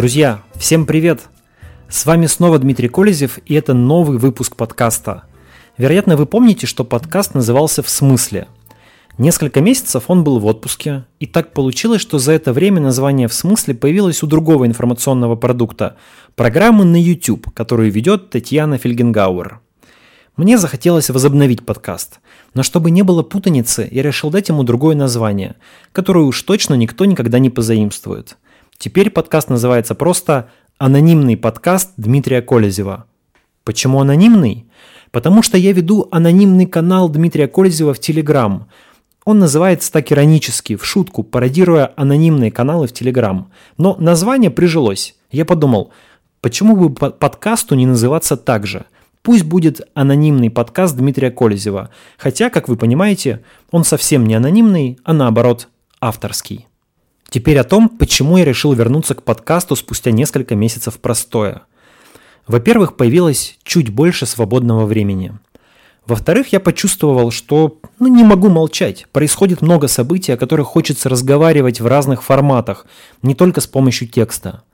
Друзья, всем привет! С вами снова Дмитрий Колезев, и это новый выпуск подкаста. Вероятно, вы помните, что подкаст назывался «В смысле». Несколько месяцев он был в отпуске, и так получилось, что за это время название «В смысле» появилось у другого информационного продукта – программы на YouTube, которую ведет Татьяна Фельгенгауэр. Мне захотелось возобновить подкаст, но чтобы не было путаницы, я решил дать ему другое название, которое уж точно никто никогда не позаимствует. Теперь подкаст называется просто «Анонимный подкаст Дмитрия Колезева». Почему анонимный? Потому что я веду анонимный канал Дмитрия Колезева в Телеграм. Он называется так иронически, в шутку, пародируя анонимные каналы в Телеграм. Но название прижилось. Я подумал, почему бы подкасту не называться так же – Пусть будет анонимный подкаст Дмитрия Колезева, хотя, как вы понимаете, он совсем не анонимный, а наоборот авторский. Теперь о том, почему я решил вернуться к подкасту спустя несколько месяцев простоя. Во-первых, появилось чуть больше свободного времени. Во-вторых, я почувствовал, что ну, не могу молчать. Происходит много событий, о которых хочется разговаривать в разных форматах, не только с помощью текста.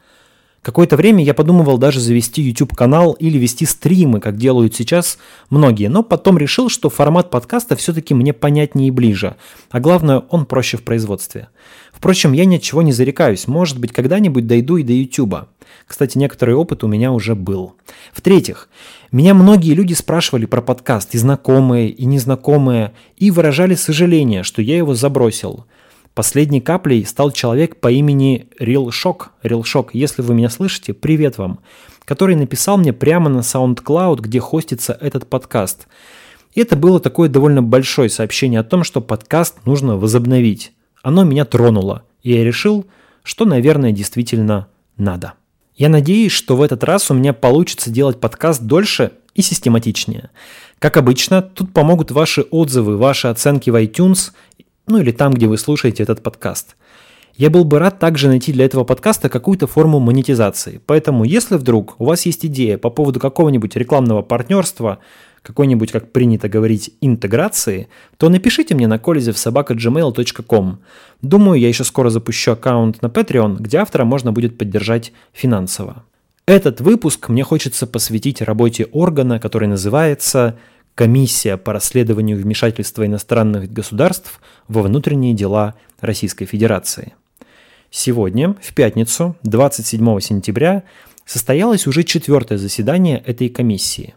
Какое-то время я подумывал даже завести YouTube-канал или вести стримы, как делают сейчас многие, но потом решил, что формат подкаста все-таки мне понятнее и ближе, а главное, он проще в производстве. Впрочем, я ни от чего не зарекаюсь, может быть, когда-нибудь дойду и до YouTube. Кстати, некоторый опыт у меня уже был. В-третьих, меня многие люди спрашивали про подкаст, и знакомые, и незнакомые, и выражали сожаление, что я его забросил – Последней каплей стал человек по имени Real Shock. Real Shock, если вы меня слышите, привет вам. Который написал мне прямо на SoundCloud, где хостится этот подкаст. И это было такое довольно большое сообщение о том, что подкаст нужно возобновить. Оно меня тронуло. И я решил, что, наверное, действительно надо. Я надеюсь, что в этот раз у меня получится делать подкаст дольше и систематичнее. Как обычно, тут помогут ваши отзывы, ваши оценки в iTunes – ну или там, где вы слушаете этот подкаст. Я был бы рад также найти для этого подкаста какую-то форму монетизации. Поэтому, если вдруг у вас есть идея по поводу какого-нибудь рекламного партнерства, какой-нибудь, как принято говорить, интеграции, то напишите мне на kolezevsobaka.gmail.com. Думаю, я еще скоро запущу аккаунт на Patreon, где автора можно будет поддержать финансово. Этот выпуск мне хочется посвятить работе органа, который называется Комиссия по расследованию вмешательства иностранных государств во внутренние дела Российской Федерации. Сегодня, в пятницу, 27 сентября, состоялось уже четвертое заседание этой комиссии.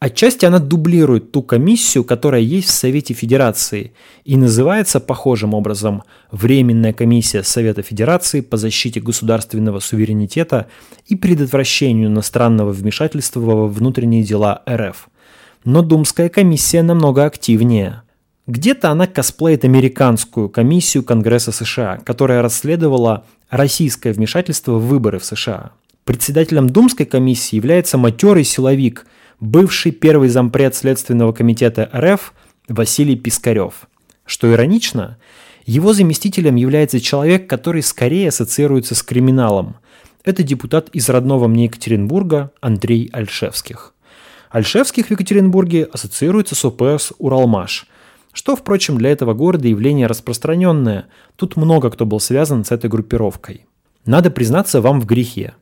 Отчасти она дублирует ту комиссию, которая есть в Совете Федерации и называется похожим образом Временная комиссия Совета Федерации по защите государственного суверенитета и предотвращению иностранного вмешательства во внутренние дела РФ – но Думская комиссия намного активнее. Где-то она косплеит американскую комиссию Конгресса США, которая расследовала российское вмешательство в выборы в США. Председателем Думской комиссии является матерый силовик, бывший первый зампред Следственного комитета РФ Василий Пискарев. Что иронично, его заместителем является человек, который скорее ассоциируется с криминалом. Это депутат из родного мне Екатеринбурга Андрей Альшевских. Альшевских в Екатеринбурге ассоциируется с ОПС «Уралмаш», что, впрочем, для этого города явление распространенное. Тут много кто был связан с этой группировкой. Надо признаться вам в грехе.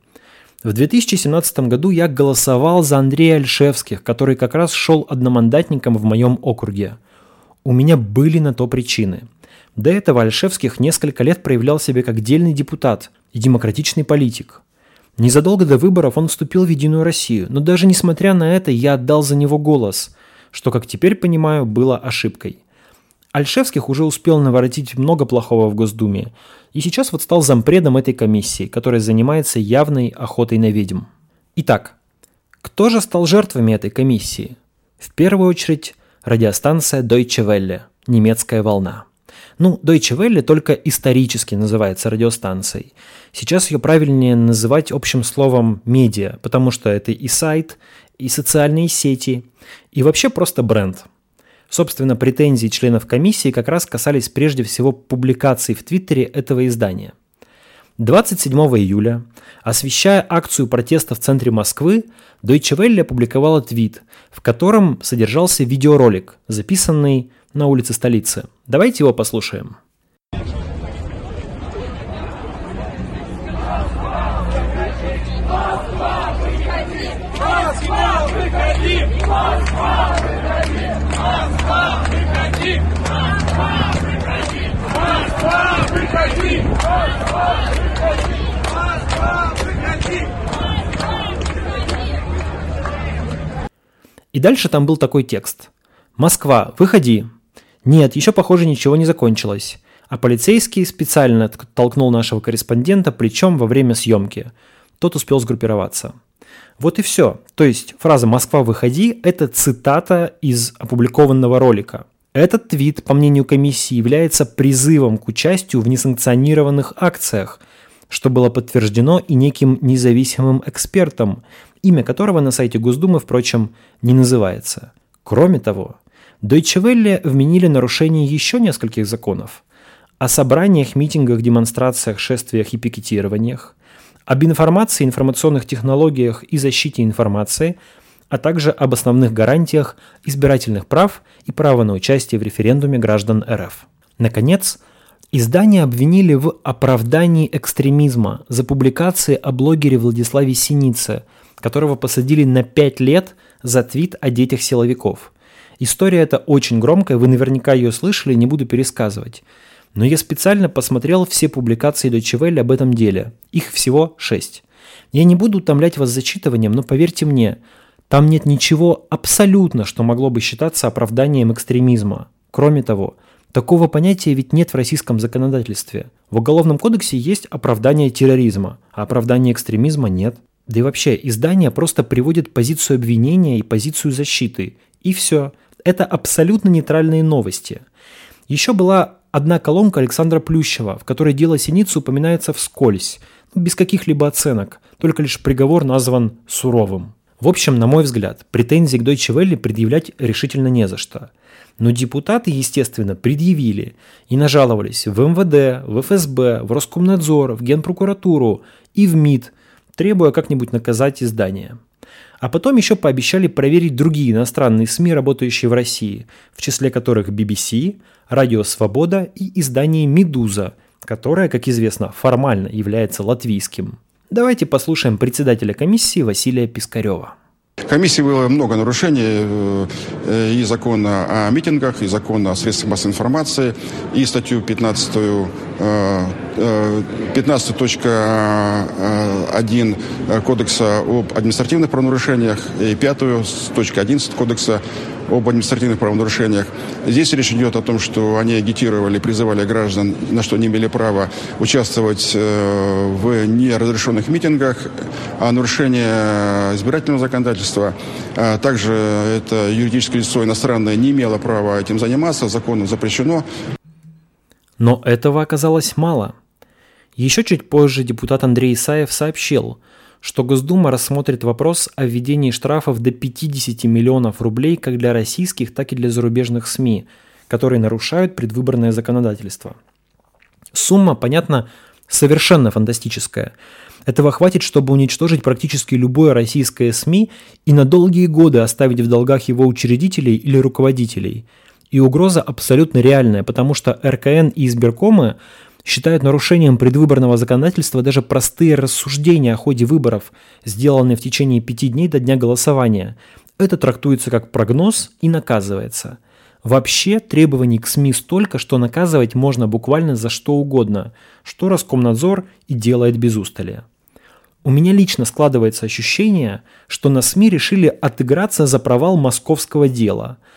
В 2017 году я голосовал за Андрея Альшевских, который как раз шел одномандатником в моем округе. У меня были на то причины. До этого Альшевских несколько лет проявлял себя как дельный депутат и демократичный политик. Незадолго до выборов он вступил в Единую Россию, но даже несмотря на это я отдал за него голос, что, как теперь понимаю, было ошибкой. Альшевских уже успел наворотить много плохого в Госдуме, и сейчас вот стал зампредом этой комиссии, которая занимается явной охотой на ведьм. Итак, кто же стал жертвами этой комиссии? В первую очередь радиостанция Deutsche Welle, немецкая волна. Ну, Deutsche Welle только исторически называется радиостанцией. Сейчас ее правильнее называть общим словом медиа, потому что это и сайт, и социальные сети, и вообще просто бренд. Собственно, претензии членов комиссии как раз касались прежде всего публикаций в Твиттере этого издания. 27 июля, освещая акцию протеста в центре Москвы, Deutsche Welle опубликовала твит, в котором содержался видеоролик, записанный на улице столицы. Давайте его послушаем. И дальше там был такой текст. Москва, выходи, нет, еще, похоже, ничего не закончилось. А полицейский специально толкнул нашего корреспондента плечом во время съемки. Тот успел сгруппироваться. Вот и все. То есть фраза «Москва, выходи» – это цитата из опубликованного ролика. Этот твит, по мнению комиссии, является призывом к участию в несанкционированных акциях, что было подтверждено и неким независимым экспертом, имя которого на сайте Госдумы, впрочем, не называется. Кроме того, Deutsche Welle вменили нарушение еще нескольких законов. О собраниях, митингах, демонстрациях, шествиях и пикетированиях, об информации, информационных технологиях и защите информации, а также об основных гарантиях избирательных прав и права на участие в референдуме граждан РФ. Наконец, Издание обвинили в оправдании экстремизма за публикации о блогере Владиславе Синице, которого посадили на 5 лет за твит о детях силовиков. История эта очень громкая, вы наверняка ее слышали, не буду пересказывать. Но я специально посмотрел все публикации Deutsche Welle об этом деле. Их всего 6. Я не буду утомлять вас зачитыванием, но поверьте мне, там нет ничего абсолютно, что могло бы считаться оправданием экстремизма. Кроме того, Такого понятия ведь нет в российском законодательстве. В Уголовном кодексе есть оправдание терроризма, а оправдания экстремизма нет. Да и вообще, издание просто приводит позицию обвинения и позицию защиты. И все. Это абсолютно нейтральные новости. Еще была одна колонка Александра Плющева, в которой дело Синицы упоминается вскользь, ну, без каких-либо оценок, только лишь приговор назван суровым. В общем, на мой взгляд, претензий к Deutsche Welle предъявлять решительно не за что. Но депутаты, естественно, предъявили и нажаловались в МВД, в ФСБ, в Роскомнадзор, в Генпрокуратуру и в МИД, требуя как-нибудь наказать издание. А потом еще пообещали проверить другие иностранные СМИ, работающие в России, в числе которых BBC, Радио Свобода и издание «Медуза», которое, как известно, формально является латвийским. Давайте послушаем председателя комиссии Василия Пискарева. Комиссии было много нарушений э, э, и закона о митингах, и закона о средствах массовой информации, и статью 15 15.1 Кодекса об административных правонарушениях и 5.11 Кодекса об административных правонарушениях. Здесь речь идет о том, что они агитировали, призывали граждан, на что они имели право участвовать э, в неразрешенных митингах, а нарушение избирательного законодательства. А также это юридическое лицо иностранное не имело права этим заниматься, законом запрещено. Но этого оказалось мало. Еще чуть позже депутат Андрей Исаев сообщил, что Госдума рассмотрит вопрос о введении штрафов до 50 миллионов рублей как для российских, так и для зарубежных СМИ, которые нарушают предвыборное законодательство. Сумма, понятно, совершенно фантастическая. Этого хватит, чтобы уничтожить практически любое российское СМИ и на долгие годы оставить в долгах его учредителей или руководителей – и угроза абсолютно реальная, потому что РКН и избиркомы считают нарушением предвыборного законодательства даже простые рассуждения о ходе выборов, сделанные в течение пяти дней до дня голосования. Это трактуется как прогноз и наказывается. Вообще требований к СМИ столько, что наказывать можно буквально за что угодно, что Роскомнадзор и делает без устали. У меня лично складывается ощущение, что на СМИ решили отыграться за провал московского дела –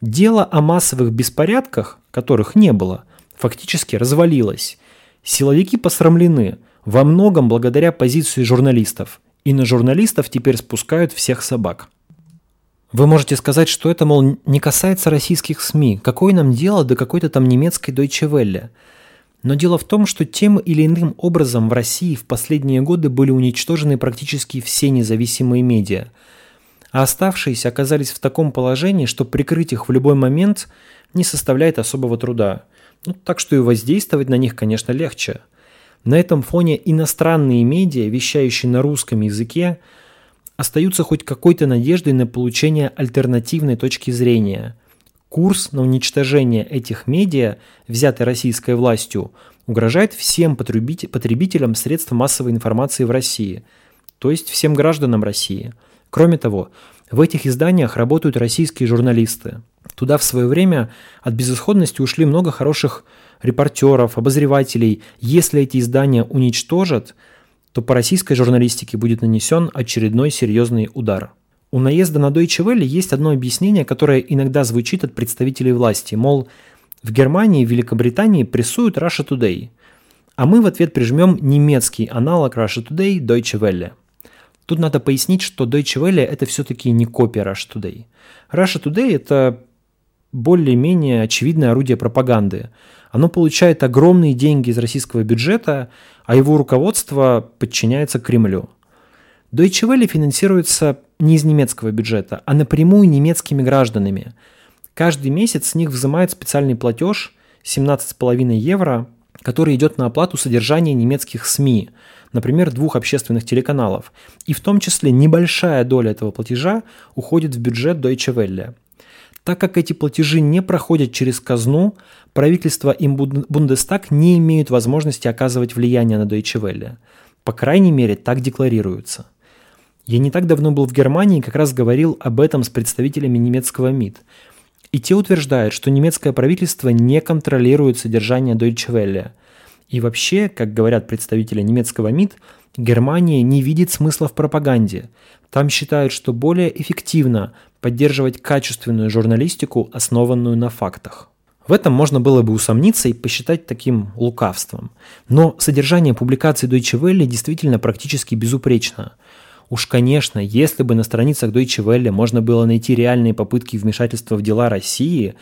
Дело о массовых беспорядках, которых не было, фактически развалилось. Силовики посрамлены, во многом благодаря позиции журналистов. И на журналистов теперь спускают всех собак. Вы можете сказать, что это, мол, не касается российских СМИ. Какое нам дело до какой-то там немецкой Deutsche Welle? Но дело в том, что тем или иным образом в России в последние годы были уничтожены практически все независимые медиа – а оставшиеся оказались в таком положении, что прикрыть их в любой момент не составляет особого труда. Ну, так что и воздействовать на них, конечно, легче. На этом фоне иностранные медиа, вещающие на русском языке, остаются хоть какой-то надеждой на получение альтернативной точки зрения. Курс на уничтожение этих медиа, взятый российской властью, угрожает всем потребителям средств массовой информации в России, то есть всем гражданам России – Кроме того, В этих изданиях работают российские журналисты. Туда в свое время от безысходности ушли много хороших репортеров, обозревателей. Если эти издания уничтожат, то по российской журналистике будет нанесен очередной серьезный удар. У наезда на Deutsche Welle есть одно объяснение, которое иногда звучит от представителей власти, мол, в Германии и Великобритании прессуют Russia Today, а мы в ответ прижмем немецкий аналог Russia Today Deutsche Welle. Тут надо пояснить, что Deutsche Welle это все-таки не копия Russia Today. Russia Today это более-менее очевидное орудие пропаганды. Оно получает огромные деньги из российского бюджета, а его руководство подчиняется Кремлю. Deutsche Welle финансируется не из немецкого бюджета, а напрямую немецкими гражданами. Каждый месяц с них взимают специальный платеж 17,5 евро, который идет на оплату содержания немецких СМИ, например, двух общественных телеканалов. И в том числе небольшая доля этого платежа уходит в бюджет Deutsche Welle – так как эти платежи не проходят через казну, правительство и Бундестаг не имеют возможности оказывать влияние на Deutsche Welle. По крайней мере, так декларируется. Я не так давно был в Германии и как раз говорил об этом с представителями немецкого МИД. И те утверждают, что немецкое правительство не контролирует содержание Deutsche Welle. И вообще, как говорят представители немецкого МИД, Германия не видит смысла в пропаганде. Там считают, что более эффективно поддерживать качественную журналистику, основанную на фактах. В этом можно было бы усомниться и посчитать таким лукавством. Но содержание публикаций Deutsche Welle действительно практически безупречно. Уж, конечно, если бы на страницах Deutsche Welle можно было найти реальные попытки вмешательства в дела России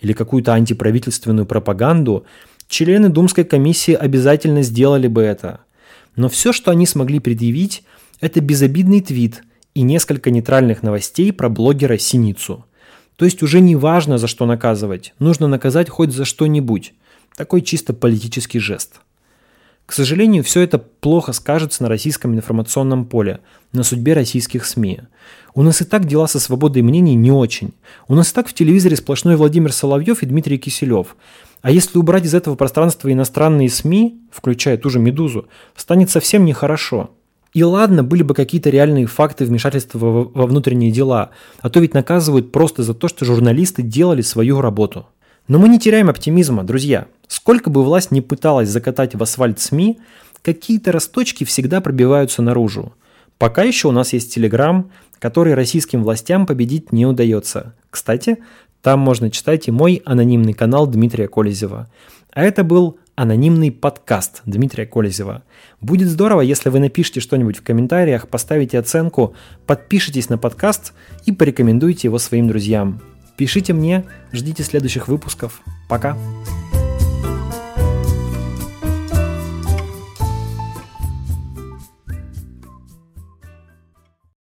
или какую-то антиправительственную пропаганду, члены Думской комиссии обязательно сделали бы это. Но все, что они смогли предъявить, это безобидный твит и несколько нейтральных новостей про блогера Синицу. То есть уже не важно, за что наказывать, нужно наказать хоть за что-нибудь. Такой чисто политический жест. К сожалению, все это плохо скажется на российском информационном поле, на судьбе российских СМИ. У нас и так дела со свободой мнений не очень. У нас и так в телевизоре сплошной Владимир Соловьев и Дмитрий Киселев. А если убрать из этого пространства иностранные СМИ, включая ту же «Медузу», станет совсем нехорошо. И ладно, были бы какие-то реальные факты вмешательства во, внутренние дела, а то ведь наказывают просто за то, что журналисты делали свою работу. Но мы не теряем оптимизма, друзья. Сколько бы власть не пыталась закатать в асфальт СМИ, какие-то росточки всегда пробиваются наружу. Пока еще у нас есть Телеграм, который российским властям победить не удается. Кстати, там можно читать и мой анонимный канал Дмитрия Колезева. А это был анонимный подкаст Дмитрия Колезева. Будет здорово, если вы напишите что-нибудь в комментариях, поставите оценку, подпишитесь на подкаст и порекомендуйте его своим друзьям. Пишите мне, ждите следующих выпусков. Пока!